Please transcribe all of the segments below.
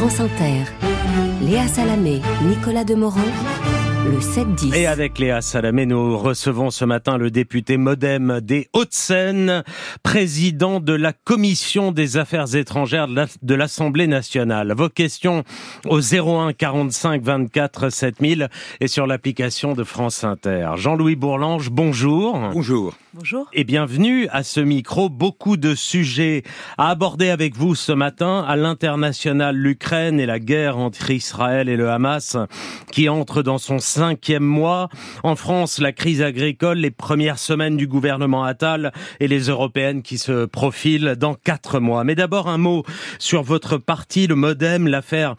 France Inter, Léa Salamé, Nicolas Demorand, le 7-10. Et avec Léa Salamé, nous recevons ce matin le député modem des Hauts-de-Seine, président de la Commission des Affaires étrangères de l'Assemblée nationale. Vos questions au 01 45 24 7000 et sur l'application de France Inter. Jean-Louis Bourlange, bonjour. Bonjour. Bonjour. Et bienvenue à ce micro. Beaucoup de sujets à aborder avec vous ce matin. À l'international, l'Ukraine et la guerre entre Israël et le Hamas qui entre dans son cinquième mois. En France, la crise agricole, les premières semaines du gouvernement Attal et les européennes qui se profilent dans quatre mois. Mais d'abord un mot sur votre parti, le Modem. L'affaire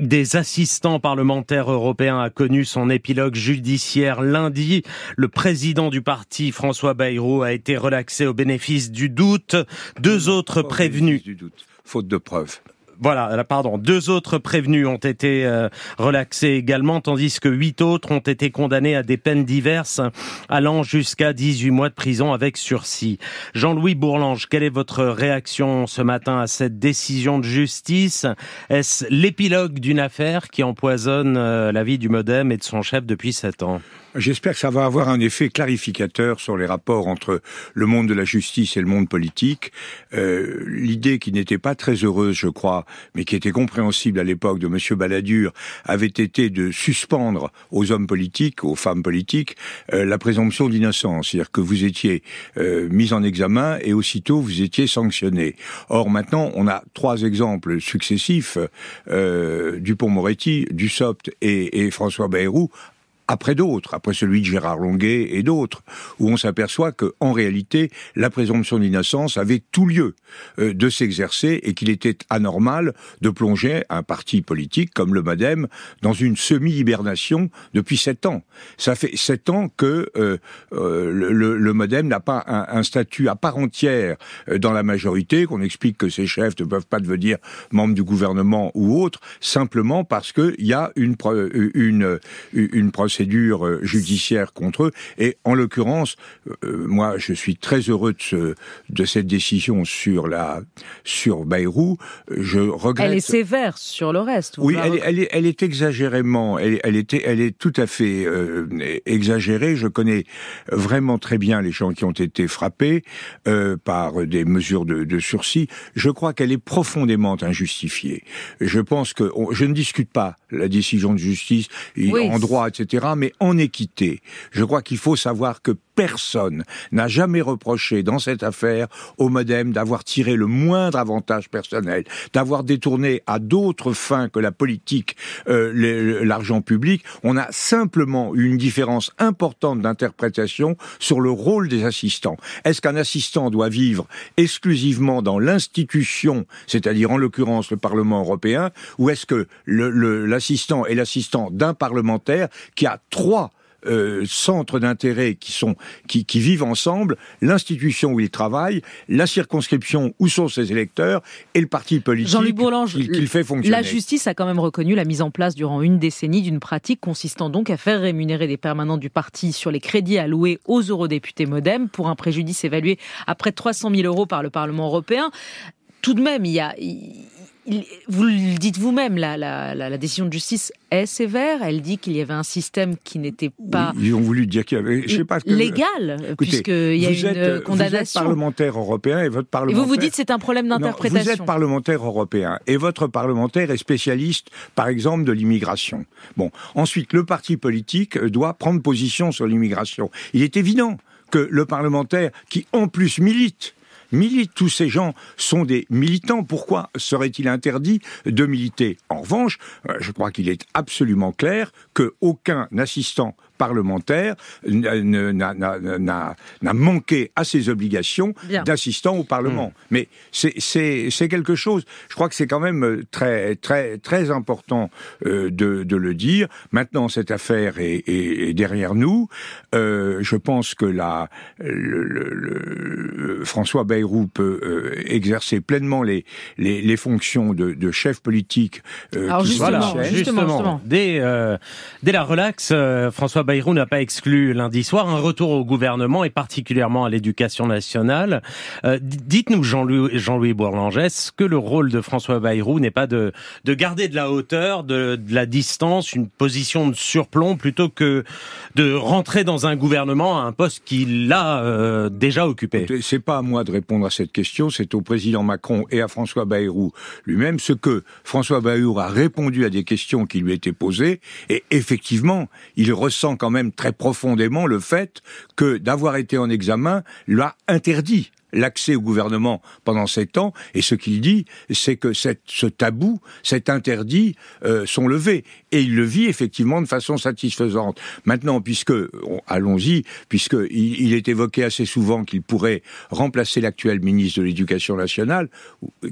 des assistants parlementaires européens a connu son épilogue judiciaire lundi. Le président du parti, François Bayrou, a été relaxé au bénéfice du doute. Deux autres prévenus. Du doute. Faute de preuves. Voilà, pardon. Deux autres prévenus ont été euh, relaxés également, tandis que huit autres ont été condamnés à des peines diverses, allant jusqu'à 18 mois de prison avec sursis. Jean-Louis Bourlange, quelle est votre réaction ce matin à cette décision de justice? Est-ce l'épilogue d'une affaire qui empoisonne euh, la vie du Modem et de son chef depuis sept ans? J'espère que ça va avoir un effet clarificateur sur les rapports entre le monde de la justice et le monde politique. Euh, L'idée qui n'était pas très heureuse, je crois, mais qui était compréhensible à l'époque de M. Balladur, avait été de suspendre aux hommes politiques, aux femmes politiques, euh, la présomption d'innocence, c'est-à-dire que vous étiez euh, mis en examen et aussitôt vous étiez sanctionné. Or maintenant, on a trois exemples successifs euh, Dupont-Moretti, Dussopt et, et François Bayrou après d'autres, après celui de Gérard Longuet et d'autres, où on s'aperçoit que, en réalité, la présomption d'innocence avait tout lieu euh, de s'exercer et qu'il était anormal de plonger un parti politique comme le MoDem dans une semi-hibernation depuis sept ans. Ça fait sept ans que euh, euh, le, le, MoDem n'a pas un, un, statut à part entière dans la majorité, qu'on explique que ses chefs ne peuvent pas devenir membres du gouvernement ou autre, simplement parce qu'il y a une, une, une procédure procédure euh, judiciaire contre eux. Et en l'occurrence, euh, moi, je suis très heureux de, ce, de cette décision sur la sur Bayrou. Je regrette. Elle est sévère sur le reste. Oui, elle, elle, est, elle est exagérément. Elle, elle, était, elle est tout à fait euh, exagérée. Je connais vraiment très bien les gens qui ont été frappés euh, par des mesures de, de sursis. Je crois qu'elle est profondément injustifiée. Je pense que on, je ne discute pas la décision de justice oui. en droit, etc mais en équité. Je crois qu'il faut savoir que personne n'a jamais reproché dans cette affaire au Modem d'avoir tiré le moindre avantage personnel, d'avoir détourné à d'autres fins que la politique euh, l'argent public. On a simplement eu une différence importante d'interprétation sur le rôle des assistants. Est-ce qu'un assistant doit vivre exclusivement dans l'institution, c'est-à-dire en l'occurrence le Parlement européen, ou est-ce que l'assistant est l'assistant d'un parlementaire qui a trois euh, centres d'intérêt qui sont qui, qui vivent ensemble, l'institution où ils travaillent, la circonscription où sont ses électeurs et le parti politique qu'il fait fonctionner. La justice a quand même reconnu la mise en place durant une décennie d'une pratique consistant donc à faire rémunérer des permanents du parti sur les crédits alloués aux eurodéputés MoDem pour un préjudice évalué à près de 300 000 euros par le Parlement européen. Tout de même, il y a, vous le dites vous-même, la, la, la, décision de justice est sévère. Elle dit qu'il y avait un système qui n'était pas. Oui, ils ont voulu dire qu'il y avait, je sais pas, que, légal, puisqu'il y a une êtes, condamnation. Vous êtes parlementaire européen et votre parlementaire. Et vous vous dites c'est un problème d'interprétation. Vous êtes parlementaire européen et votre parlementaire est spécialiste, par exemple, de l'immigration. Bon, ensuite, le parti politique doit prendre position sur l'immigration. Il est évident que le parlementaire, qui en plus milite militent. Tous ces gens sont des militants. Pourquoi serait-il interdit de militer? En revanche, euh, je crois qu'il est absolument clair qu'aucun assistant parlementaire n'a manqué à ses obligations d'assistant au Parlement. Mmh. Mais c'est quelque chose, je crois que c'est quand même très, très, très important euh, de, de, le dire. Maintenant, cette affaire est, est, est derrière nous. Euh, je pense que la, le, le, le, François Bayrou peut euh, exercer pleinement les, les, les, fonctions de, de chef politique. Euh, Alors justement, voilà, justement, justement, Dès, euh, dès la relaxe, François Bayrou n'a pas exclu lundi soir un retour au gouvernement et particulièrement à l'éducation nationale. Euh, dites-nous, Jean-Louis Jean Bourlange, est-ce que le rôle de François Bayrou n'est pas de, de garder de la hauteur, de, de la distance, une position de surplomb plutôt que de rentrer dans un gouvernement à un poste qu'il a euh, déjà occupé? C'est pas à moi de répondre à cette question, c'est au président Macron et à François Bayrou lui-même. Ce que François Bayrou a répondu à des questions qui lui étaient posées, et effectivement, il ressent quand même très profondément le fait que d'avoir été en examen l'a interdit l'accès au gouvernement pendant sept ans, et ce qu'il dit, c'est que cette, ce tabou, cet interdit euh, sont levés, et il le vit effectivement de façon satisfaisante. Maintenant, puisque, allons-y, puisque il, est évoqué assez souvent qu'il pourrait remplacer l'actuel ministre de l'Éducation nationale,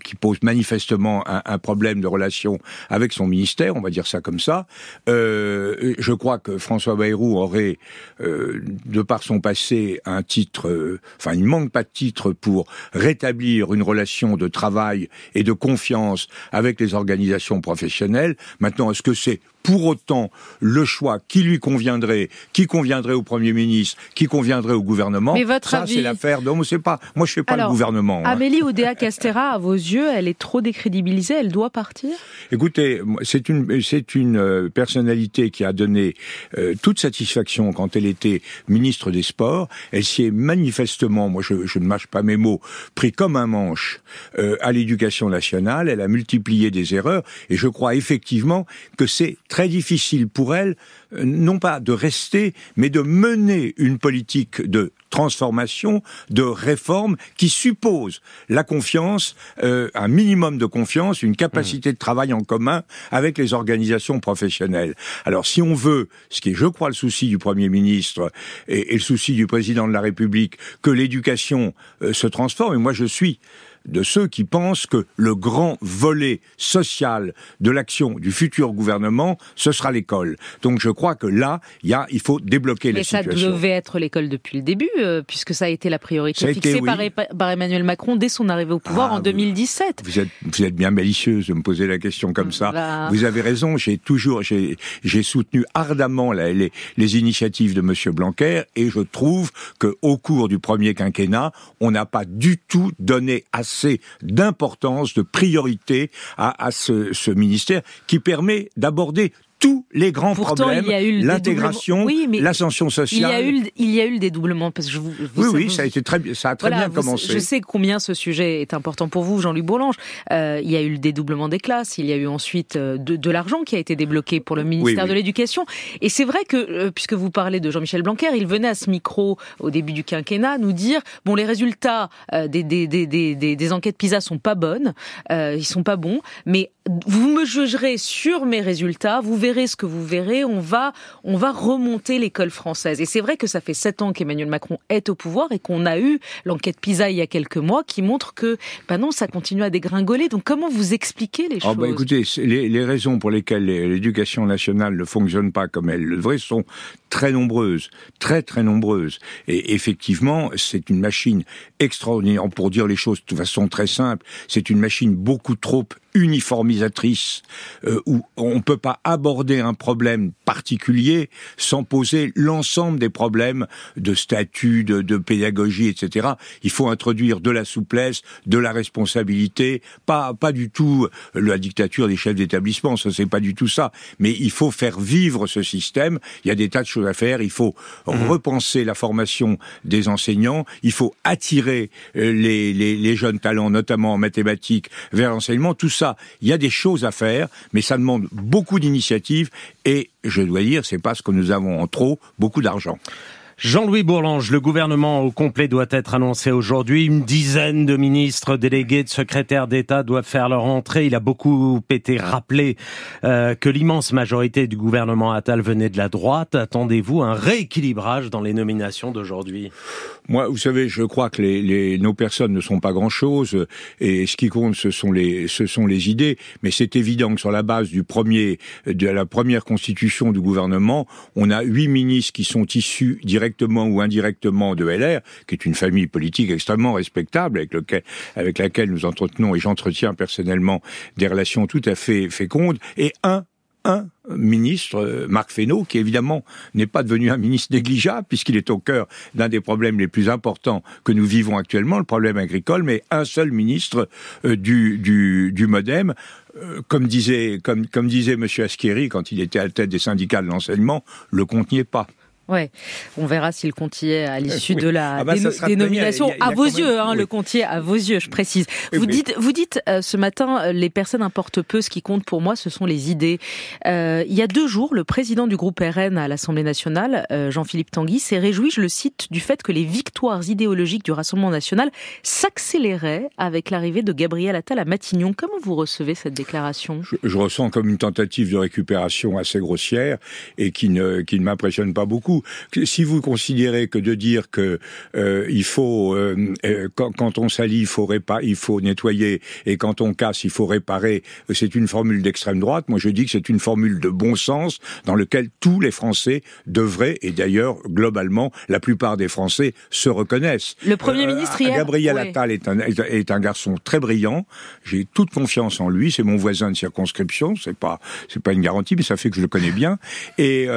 qui pose manifestement un, problème de relation avec son ministère, on va dire ça comme ça, euh, je crois que François Bayrou aurait, euh, de par son passé, un titre, enfin, il ne manque pas de titre pour rétablir une relation de travail et de confiance avec les organisations professionnelles. Maintenant, est-ce que c'est pour autant le choix qui lui conviendrait, qui conviendrait au Premier ministre, qui conviendrait au gouvernement. Mais votre ça, c'est l'affaire. C'est pas. Moi, je fais pas le gouvernement. Hein. Amélie Oudéa Castera, à vos yeux, elle est trop décrédibilisée. Elle doit partir? Écoutez, c'est une c'est une euh, personnalité qui a donné euh, toute satisfaction quand elle était ministre des Sports. Elle s'y est manifestement, moi, je, je, ne mâche pas mes mots, pris comme un manche euh, à l'éducation nationale. Elle a multiplié des erreurs et je crois effectivement que c'est très difficile pour elle, euh, non pas de rester, mais de mener une politique de transformation, de réforme qui suppose la confiance, euh, un minimum de confiance, une capacité de travail en commun avec les organisations professionnelles. Alors si on veut, ce qui est je crois le souci du Premier ministre et, le souci du Président de la République, que l'éducation euh, se transforme, et moi je suis de ceux qui pensent que le grand volet social de l'action du futur gouvernement, ce sera l'école. Donc je crois que là, il, y a, il faut débloquer la situation. Mais ça devait être l'école depuis le début, euh, puisque ça a été la priorité fixée par, Emmanuel Macron dès son arrivée au pouvoir ah, en 2017. Vous êtes, vous êtes bien malicieuse de me poser la question comme ça. Bah. Vous avez raison, j'ai toujours, j'ai soutenu ardemment les, les initiatives de Monsieur Blanquer et je trouve que au cours du premier quinquennat, on n'a pas du tout donné assez d'importance, de priorité à, ce ministère qui permet d'aborder tous les grands problèmes, l'intégration, oui, l'ascension sociale. Il y a eu, il y a eu le dédoublement parce que je vous, oui, oui, ça a été très, ça a très bien commencé. Je sais combien ce sujet est important pour vous, Jean-Luc Bourlange. Euh, il y a eu le dédoublement des classes, il y a eu ensuite euh, de, de l'argent qui a été débloqué pour le ministère de l'Éducation. Et c'est vrai que, euh, puisque vous parlez de Jean-Michel Blanquer, il venait à ce micro au début du quinquennat nous dire bon, les résultats des, des, des, des, des enquêtes PISA sont pas bonnes, ils sont pas bons, mais vous me jugerez sur mes résultats, vous verrez ce que vous verrez, on va, on va remonter l'école française. Et c'est vrai que ça fait sept ans qu'Emmanuel Macron est au pouvoir et qu'on a eu l'enquête PISA il y a quelques mois qui montre que, bah non, ça continue à dégringoler. Donc comment vous expliquez les ah, bah, choses? Écoutez, les, les, raisons pour lesquelles l'éducation nationale ne fonctionne pas comme elle le devrait sont très nombreuses, très très nombreuses. Et effectivement, c'est une machine extraordinaire. Pour dire les choses de façon très simple, c'est une machine beaucoup trop uniformisatrice euh, où on ne peut pas aborder un problème particulier sans poser l'ensemble des problèmes de statut, de, de, pédagogie, etc. Il faut introduire de la souplesse, de la responsabilité, pas pas du tout la dictature des chefs d'établissement, ça c'est pas du tout ça, mais il faut faire vivre ce système. Il y a des tas de choses à faire. Il faut mmh. repenser la formation des enseignants. Il faut attirer euh, les, les, les jeunes talents, notamment en mathématiques, vers l'enseignement. Tout ça il y a des choses à faire, mais ça demande beaucoup d'initiatives et je dois dire, c'est parce que nous avons en trop beaucoup d'argent. Jean-Louis Bourlange, le gouvernement au complet doit être annoncé aujourd'hui. Une dizaine de ministres délégués, de secrétaires d'État doivent faire leur entrée. Il a beaucoup été rappelé euh, que l'immense majorité du gouvernement Attal venait de la droite. Attendez-vous un rééquilibrage dans les nominations d'aujourd'hui? Moi, vous savez, je crois que les, les, nos personnes ne sont pas grand-chose et ce qui compte, ce sont les, ce sont les idées. Mais c'est évident que sur la base du premier, de la première constitution du gouvernement, on a huit ministres qui sont issus directement directement ou indirectement de LR, qui est une famille politique extrêmement respectable avec, laquelle nous entretenons et j'entretiens personnellement des relations tout à fait fécondes, et un un ministre, Marc Fesneau, qui évidemment n'est pas devenu un ministre négligeable, puisqu'il est au cœur d'un des problèmes les plus importants que nous vivons actuellement, le problème agricole, mais un seul ministre du, du, du MoDem, comme disait, comme, comme disait M. Askieri quand il était à la tête des syndicats de l'enseignement, le compte n'y est pas. Ouais, on verra si le Contier à l'issue de la ah bah, dénomination à vos yeux, hein, le Contier à vos yeux, je précise. Vous dites, vous dites euh, ce matin, euh, les personnes importent peu. Ce qui compte pour moi, ce sont les idées. Euh, il y a deux jours, le président du groupe RN à l'Assemblée nationale, Jean-Philippe Tanguy, s'est réjoui, je le cite, du fait que les victoires idéologiques du Rassemblement national s'accéléraient avec l'arrivée de Gabriel Attal à Matignon. Comment vous recevez cette déclaration? Je, je, ressens comme une tentative de récupération assez grossière et qui ne qui ne m'impressionne pas beaucoup si vous considérez que de dire que euh, il faut euh, euh, quand, on salit, il faut réparer, il faut nettoyer, et quand on casse, il faut réparer, c'est une formule d'extrême droite. Moi, je dis que c'est une formule de bon sens dans lequel tous les Français devraient, et d'ailleurs globalement, la plupart des Français se reconnaissent. Le Premier ministre hier, Gabriel Attal est un, est un garçon très brillant. J'ai toute confiance en lui. C'est mon voisin de circonscription. C'est pas c'est pas une garantie, mais ça fait que je le connais bien. Et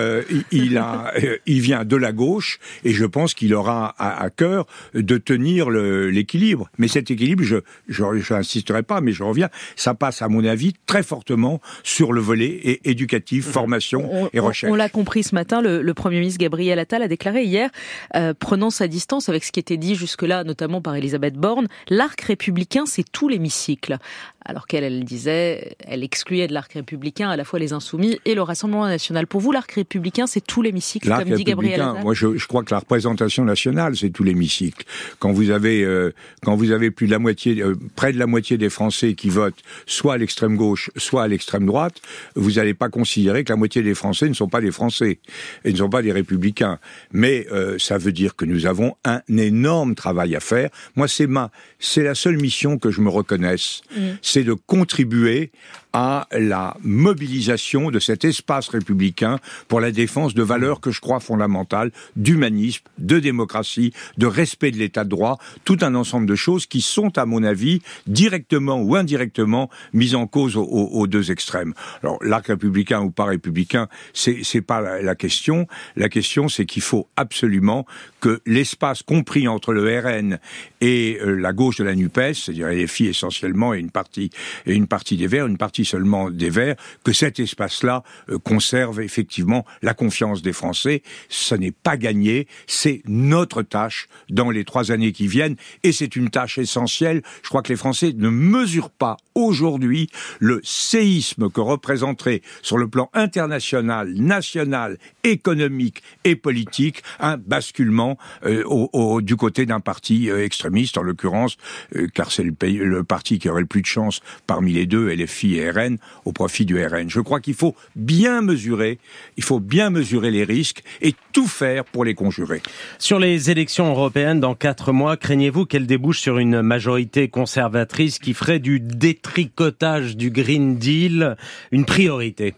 il a il vient de la gauche et je pense qu'il aura à, cœur de tenir l'équilibre. Mais cet équilibre, je n'insisterai pas, mais je reviens, ça passe à mon avis très fortement sur le volet éducatif, mmh. formation et recherche. On, l'a compris ce matin, le, Premier ministre Gabriel Attal a déclaré hier, euh, prenant sa distance avec ce qui était dit jusque-là, notamment par Elisabeth Borne, l'arc républicain, c'est tout l'hémicycle alors qu'elle, elle disait, elle excluait de l'arc républicain à la fois les insoumis et le Rassemblement national. Pour vous, l'arc républicain, c'est tout l'hémicycle, comme dit Gabriel Moi, je, je, crois que la représentation nationale, c'est tout l'hémicycle. Quand vous avez, euh, quand vous avez plus de la moitié, euh, près de la moitié des Français qui votent soit à l'extrême gauche, soit à l'extrême droite, vous n'allez pas considérer que la moitié des Français ne sont pas des Français et ne sont pas des républicains. Mais euh, ça veut dire que nous avons un énorme travail à faire. Moi, c'est ma, c'est la seule mission que je me reconnaisse. Mm c'est de contribuer à la mobilisation de cet espace républicain pour la défense de valeurs que je crois fondamentales, d'humanisme, de démocratie, de respect de l'état de droit, tout un ensemble de choses qui sont, à mon avis, directement ou indirectement mises en cause aux, deux extrêmes. Alors, l'arc républicain ou pas républicain, c'est, c'est pas la, question. La question, c'est qu'il faut absolument que l'espace compris entre le RN et euh, la gauche de la NUPES, c'est-à-dire les filles essentiellement et une partie, et une partie des Verts, une partie seulement des Verts, que cet espace-là euh, conserve effectivement la confiance des Français. Ce n'est pas gagné, c'est notre tâche dans les trois années qui viennent, et c'est une tâche essentielle. Je crois que les Français ne mesurent pas aujourd'hui le séisme que représenterait sur le plan international, national, économique et politique un basculement euh, au, du côté d'un parti euh, extrémiste, en l'occurrence, euh, car c'est le, le, parti qui aurait le plus de chance parmi les deux, LFI et RN, au profit du RN. Je crois qu'il faut bien mesurer, il faut bien mesurer les risques et tout faire pour les conjurer. Sur les élections européennes dans quatre mois, craignez-vous qu'elles débouchent sur une majorité conservatrice qui ferait du détricotage du Green Deal une priorité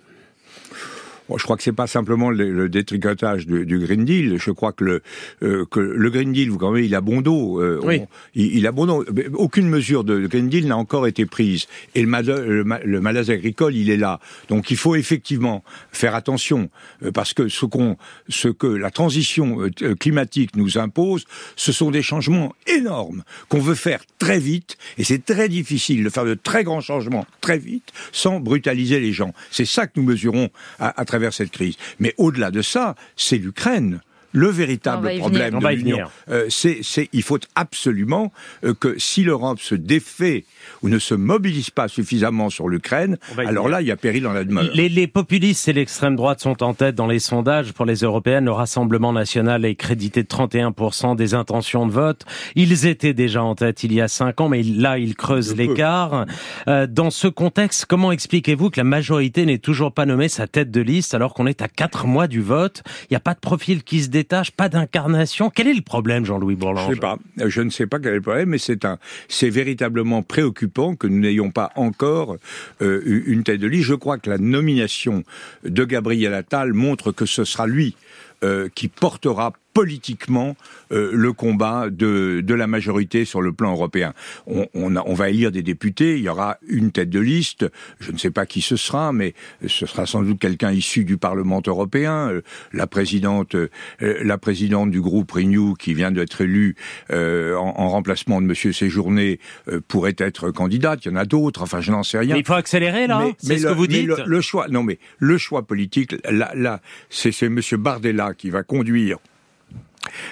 je crois que c'est pas simplement le, détricotage du, Green Deal. Je crois que le, euh, que le Green Deal, vous comprenez, il a bon dos. Euh, il, a bon dos. Aucune mesure de Green Deal n'a encore été prise. Et le, le, malaise agricole, il est là. Donc il faut effectivement faire attention euh, parce que ce qu'on, ce que la transition climatique nous impose, ce sont des changements énormes qu'on veut faire très vite. Et c'est très difficile de faire de très grands changements très vite sans brutaliser les gens. C'est ça que nous mesurons à, à travers cette crise. Mais au-delà de ça, c'est l'Ukraine le véritable problème de l'Union, euh, c'est, il faut absolument euh, que si l'Europe se défait ou ne se mobilise pas suffisamment sur l'Ukraine, alors là, il y a péril dans la demeure. Les, populistes et l'extrême droite sont en tête dans les sondages. Pour les européennes, le Rassemblement national est crédité de 31% des intentions de vote. Ils étaient déjà en tête il y a cinq ans, mais là, ils creusent l'écart. Euh, dans ce contexte, comment expliquez-vous que la majorité n'ait toujours pas nommé sa tête de liste alors qu'on est à quatre mois du vote? Il n'y a pas de profil qui se pas d'incarnation. Quel est le problème, Jean-Louis Bourlange Je sais pas. Je ne sais pas quel est le problème, mais c'est un, c'est véritablement préoccupant que nous n'ayons pas encore euh, une tête de liste. Je crois que la nomination de Gabriel Attal montre que ce sera lui euh, qui portera politiquement euh, le combat de, de la majorité sur le plan européen. On, on, a, on, va élire des députés, il y aura une tête de liste, je ne sais pas qui ce sera, mais ce sera sans doute quelqu'un issu du Parlement européen. Euh, la présidente, euh, la présidente du groupe Renew qui vient d'être élue euh, en, en, remplacement de Monsieur Séjourné pourrait être candidate. Il y en a d'autres. Enfin, je n'en sais rien. Mais il faut accélérer là. C'est ce que vous dites. Le, le, choix, non mais le choix politique, là, là c'est Monsieur Bardella qui va conduire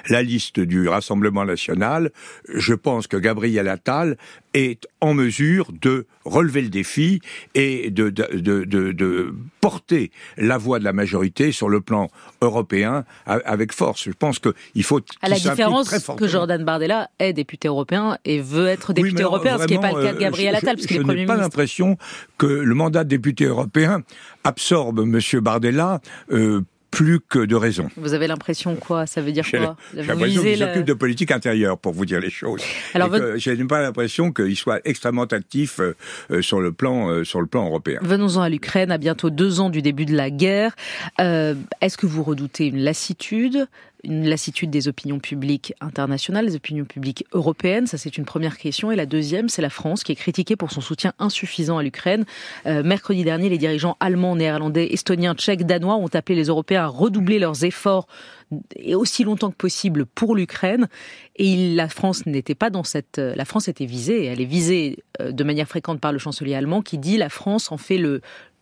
la liste du Rassemblement national, je pense que Gabriel Attal est en mesure de relever le défi et de, de, de, de, porter la voix de la majorité sur le plan européen avec force. Je pense qu'il faut. À la différence que Jordan Bardella est député européen et veut être député européen, ce qui n'est pas le cas de Gabriel Attal, parce qu'il est Premier ministre. Je n'ai pas l'impression que le mandat de député européen absorbe M. Bardella euh, plus que de raison. Vous avez l'impression quoi? Ça veut dire quoi? J'ai l'impression qu'il s'occupe de politique intérieure, pour vous dire les choses. Alors votre... J'ai pas l'impression qu'il soit extrêmement actif euh, euh, sur le plan euh, sur le plan européen. Venons-en à l'Ukraine, à bientôt deux ans du début de la guerre. Euh, Est-ce que vous redoutez une lassitude? Une lassitude des opinions publiques internationales, des opinions publiques européennes Ça, c'est une première question. Et la deuxième, c'est la France qui est critiquée pour son soutien insuffisant à l'Ukraine. Euh, mercredi dernier, les dirigeants allemands, néerlandais, estoniens, tchèques, danois ont appelé les Européens à redoubler leurs efforts et aussi longtemps que possible pour l'Ukraine. Et la France n'était pas dans cette. La France était visée. Elle est visée euh, de manière fréquente par le chancelier allemand qui dit la France en fait le,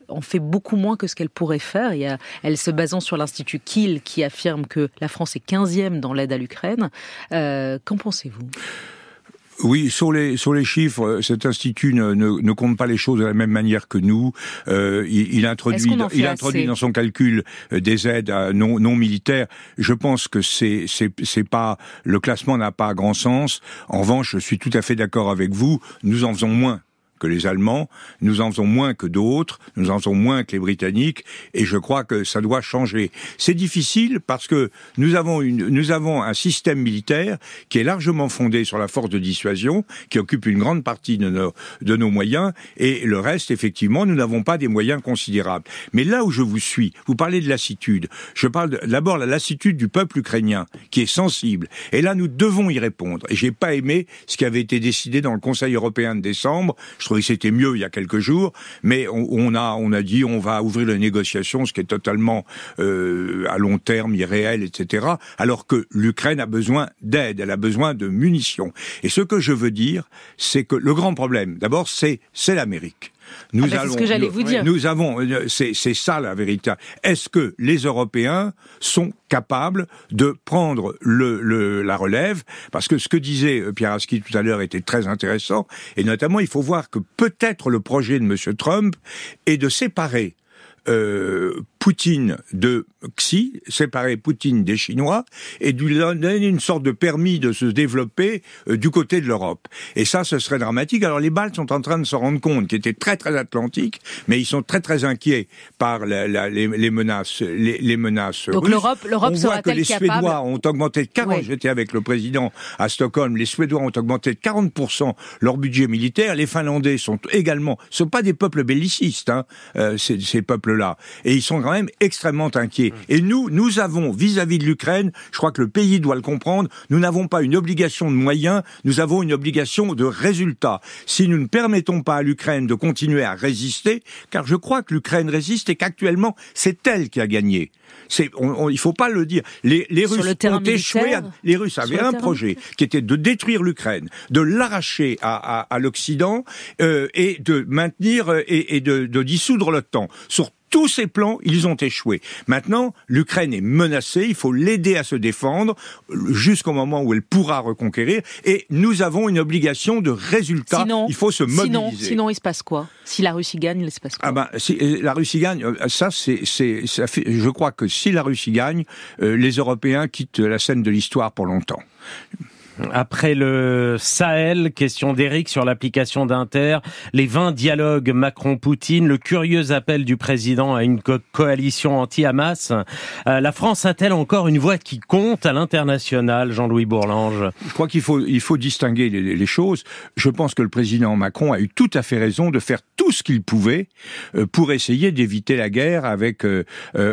en fait beaucoup moins que ce qu'elle pourrait faire. Il y a, elle se basant sur l'Institut Kiel qui affirme que la France est 15e dans l'aide à l'Ukraine. Euh, qu'en pensez-vous? Oui, sur les sur les chiffres, cet institut ne, ne, ne, compte pas les choses de la même manière que nous. Euh, il, il, introduit il introduit dans son calcul euh, des aides non non militaires. Je pense que c'est c'est c'est pas le classement n'a pas grand sens. En revanche, je suis tout à fait d'accord avec vous. Nous en faisons moins que les Allemands, nous en faisons moins que d'autres, nous en faisons moins que les Britanniques, et je crois que ça doit changer. C'est difficile parce que nous avons, une, nous avons un système militaire qui est largement fondé sur la force de dissuasion, qui occupe une grande partie de nos, de nos moyens, et le reste, effectivement, nous n'avons pas des moyens considérables. Mais là où je vous suis, vous parlez de lassitude. Je parle d'abord la lassitude du peuple ukrainien, qui est sensible. Et là, nous devons y répondre. Et j'ai pas aimé ce qui avait été décidé dans le Conseil européen de décembre. Trouvais que c'était mieux il y a quelques jours, mais on, on, a on a dit on va ouvrir les négociations, ce qui est totalement euh, à long terme irréel, etc. Alors que l'Ukraine a besoin d'aide, elle a besoin de munitions. Et ce que je veux dire, c'est que le grand problème, d'abord, c'est c'est l'Amérique. Nous ah ben allons, ce que j'allais vous dire. Nous avons, euh, c'est ça la vérité. Est-ce que les Européens sont capables de prendre le, le, la relève? Parce que ce que disait euh, Pierre Aski tout à l'heure était très intéressant, et notamment il faut voir que peut-être le projet de M. Trump est de séparer euh, Poutine de Xi, séparer Poutine des Chinois, et lui donner une sorte de permis de se développer euh, du côté de l'Europe. Et ça, ce serait dramatique. Alors les Baltes sont en train de se rendre compte qu'ils étaient très très atlantiques, mais ils sont très très inquiets par la, la, les, les, menaces, les, les menaces. Donc l'Europe, l'Europe On voit que les Suédois ont augmenté de 40. Oui. J'étais avec le président à Stockholm. Les Suédois ont augmenté de 40 leur budget militaire. Les Finlandais sont également, ce sont pas des peuples bellicistes, hein, euh, ces, ces peuples-là, et ils sont quand même extrêmement inquiets. Et nous, nous avons, vis-à-vis -vis de l'Ukraine, je crois que le pays doit le comprendre, nous n'avons pas une obligation de moyens, nous avons une obligation de résultats. Si nous ne permettons pas à l'Ukraine de continuer à résister, car je crois que l'Ukraine résiste et qu'actuellement, c'est elle qui a gagné. C'est, on, on, il faut pas le dire. Les, les Russes ont échoué. À, les Russes avaient un projet qui était de détruire l'Ukraine, de l'arracher à, à, à l'Occident euh, et de maintenir euh, et, et de, de dissoudre l'OTAN. Sur tous ces plans, ils ont échoué. Maintenant, l'Ukraine est menacée, il faut l'aider à se défendre jusqu'au moment où elle pourra reconquérir, et nous avons une obligation de résultat. Sinon, il faut se mobiliser. Sinon, sinon, il se passe quoi? Si la Russie gagne, il se passe quoi? Ah ben, si euh, la Russie gagne, euh, ça, c'est, c'est, ça fait, je crois que si la Russie gagne, euh, les Européens quittent la scène de l'histoire pour longtemps. Après le Sahel, question d'Éric sur l'application d'Inter, les 20 dialogues Macron-Poutine, le curieux appel du président à une coalition anti-Hamas. Euh, la France a-t-elle encore une voix qui compte à l'international, Jean-Louis Bourlange? Je crois qu'il faut, il faut distinguer les, les, choses. Je pense que le président Macron a eu tout à fait raison de faire tout ce qu'il pouvait euh, pour essayer d'éviter la guerre avec euh,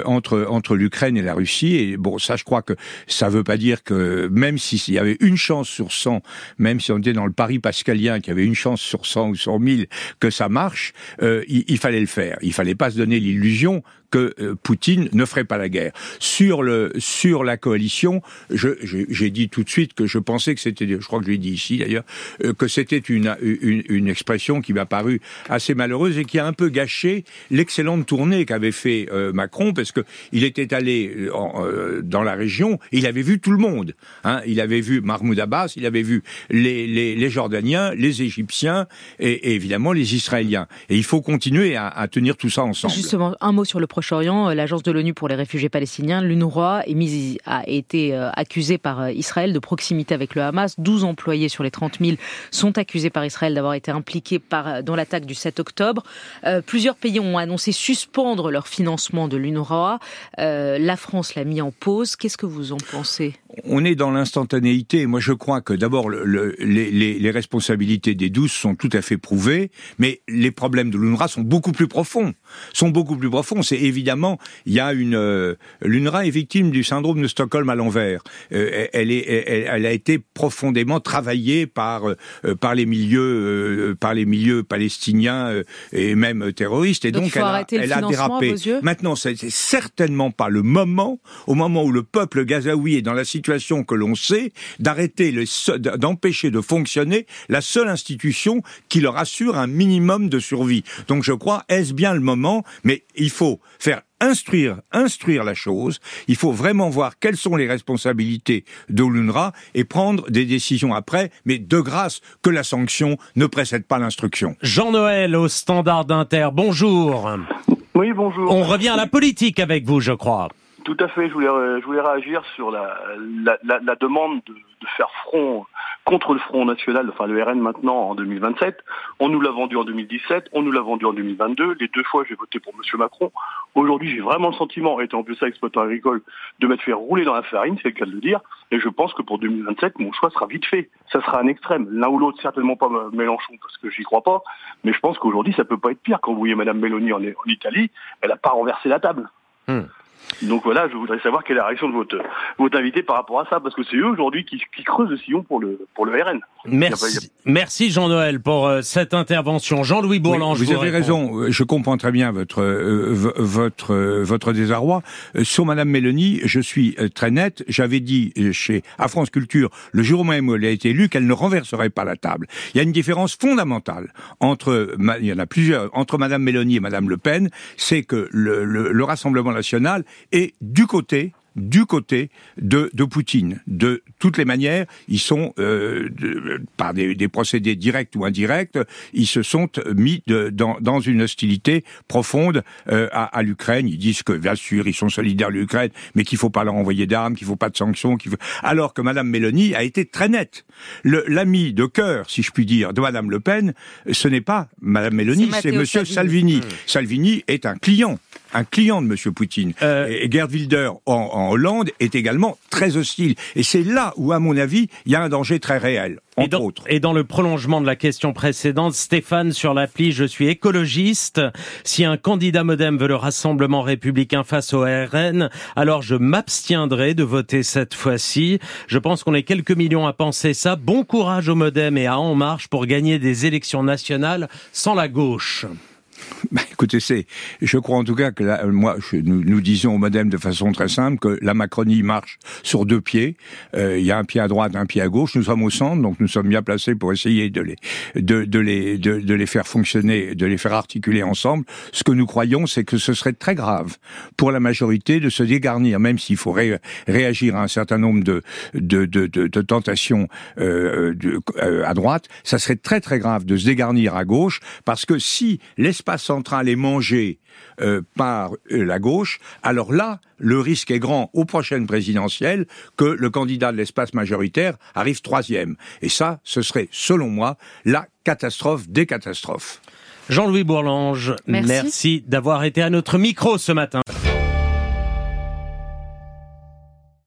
entre entre l'Ukraine et la Russie. Et bon, ça, je crois que ça veut pas dire que même s'il y avait une chance sur 100, même si on était dans le pari pascalien, qu'il y avait une chance sur 100 ou sur 1000 que ça marche, euh, il, il, fallait le faire. Il fallait pas se donner l'illusion que euh, Poutine ne ferait pas la guerre. Sur le sur la coalition, j'ai dit tout de suite que je pensais que c'était, je crois que je l'ai dit ici d'ailleurs, euh, que c'était une, une, une expression qui m'a paru assez malheureuse et qui a un peu gâché l'excellente tournée qu'avait fait euh, Macron parce que il était allé dans la région, il avait vu tout le monde. Hein, il avait vu Mahmoud Abbas, il avait vu les, les, les Jordaniens, les Égyptiens et, et, évidemment les Israéliens. Et il faut continuer à, à tenir tout ça ensemble. Justement, un mot sur le Proche-Orient, euh, l'agence de l'ONU pour les réfugiés palestiniens, l'UNRWA, a été euh, accusée par euh, Israël de proximité avec le Hamas. 12 employés sur les 30 000 sont accusés par Israël d'avoir été impliqués dans l'attaque du 7 octobre. plusieurs pays ont annoncé suspendre leur financement de l'UNRWA. la France l'a mis en pause. Qu'est-ce que vous en pensez? On est dans l'instantanéité. Moi, je crois que d'abord, le, les, les, les, responsabilités des 12 sont tout à fait prouvées, mais les problèmes de l'UNRWA sont beaucoup plus profonds. Sont beaucoup plus profonds. C'est évidemment, il y a une euh, l'UNRWA est victime du syndrome de Stockholm à l'envers. Euh, elle est, elle, elle, a été profondément travaillée par euh, par les milieux euh, par les milieux palestiniens et même terroristes. Et donc, donc elle, a, elle a dérapé. Maintenant, c'est certainement pas le moment, au moment où le peuple gazaoui est dans la situation que l'on sait, d'arrêter, d'empêcher de fonctionner la seule institution qui leur assure un minimum de survie. Donc je crois, est-ce bien le moment? Mais il faut faire instruire, instruire la chose. Il faut vraiment voir quelles sont les responsabilités de l'UNRWA et prendre des décisions après, mais de grâce que la sanction ne précède pas l'instruction. Jean-Noël au standard d'Inter, bonjour. Oui, bonjour. On revient à la politique avec vous, je crois. Tout à fait, je voulais, je voulais réagir sur la, la, la, la demande de, de, faire front contre le Front National, enfin le RN maintenant en 2027. On nous l'a vendu en 2017, on nous l'a vendu en 2022. Les deux fois, j'ai voté pour M. Macron. Aujourd'hui, j'ai vraiment le sentiment, étant plus ça exploitant agricole, de m'être fait rouler dans la farine, c'est le cas de le dire. Et je pense que pour 2027, mon choix sera vite fait. Ça sera un extrême. L'un ou l'autre, certainement pas Mélenchon, parce que j'y crois pas. Mais je pense qu'aujourd'hui, ça peut pas être pire. Quand vous voyez Mme en, en Italie, elle n'a pas renversé la table. Hmm. Donc voilà, je voudrais savoir quelle est la réaction de votre, votre invité par rapport à ça, parce que c'est eux aujourd'hui qui, creusent le sillon pour le, pour le RN. Merci, merci Jean-Noël pour euh, cette intervention. Jean-Louis Bourlange. Oui, vous, avez répond. raison, je comprends très bien votre, euh, votre, euh, votre désarroi. Sur Madame Mélanie, je suis très net. J'avais dit chez à France Culture, le jour même où elle a été élue, qu'elle ne renverserait pas la table. Il y a une différence fondamentale entre, il y en a plusieurs, entre Madame Mélanie et Madame Le Pen, c'est que le, le, le Rassemblement national et du côté du côté de, de Poutine. De toutes les manières, ils sont, euh, de, par des, des, procédés directs ou indirects, ils se sont mis de, dans, dans, une hostilité profonde euh, à, à l'Ukraine. Ils disent que, bien sûr, ils sont solidaires de l'Ukraine, mais qu'il faut pas leur envoyer d'armes, qu'il faut pas de sanctions. Qu'il faut... Alors que Madame Mélanie a été très nette. L'ami de cœur, si je puis dire, de Madame Le Pen, ce n'est pas Madame Mélanie, c'est Monsieur Salvini. Salvini. Mmh. Salvini est un client un client de M. Poutine. Euh... Et Gerd Wilder en, en, Hollande est également très hostile. Et c'est là où, à mon avis, il y a un danger très réel. Et dans, autres. et dans, le prolongement de la question précédente, Stéphane sur l'appli Je suis écologiste. Si un candidat modem veut le Rassemblement républicain face au RN, alors je m'abstiendrai de voter cette fois-ci. Je pense qu'on est quelques millions à penser ça. Bon courage au modem et à En Marche pour gagner des élections nationales sans la gauche. Bah, écoutez, c'est, je crois en tout cas que là, moi, je, nous, nous disons au modem de façon très simple que la Macronie marche sur deux pieds. Euh, il y a un pied à droite, un pied à gauche. Nous sommes au centre, donc nous sommes bien placés pour essayer de les, de, de les, de, de, les faire fonctionner, de les faire articuler ensemble. Ce que nous croyons, c'est que ce serait très grave pour la majorité de se dégarnir, même s'il faut ré, réagir à un certain nombre de, de, de, de, tentations euh, de, euh, à droite. Ça serait très très grave de se dégarnir à gauche, parce que si l'espace centrale est mangée euh, par euh, la gauche, alors là, le risque est grand aux prochaines présidentielles que le candidat de l'espace majoritaire arrive troisième. Et ça, ce serait, selon moi, la catastrophe des catastrophes. Jean-Louis Bourlange, Merci. merci d'avoir été à notre micro ce matin.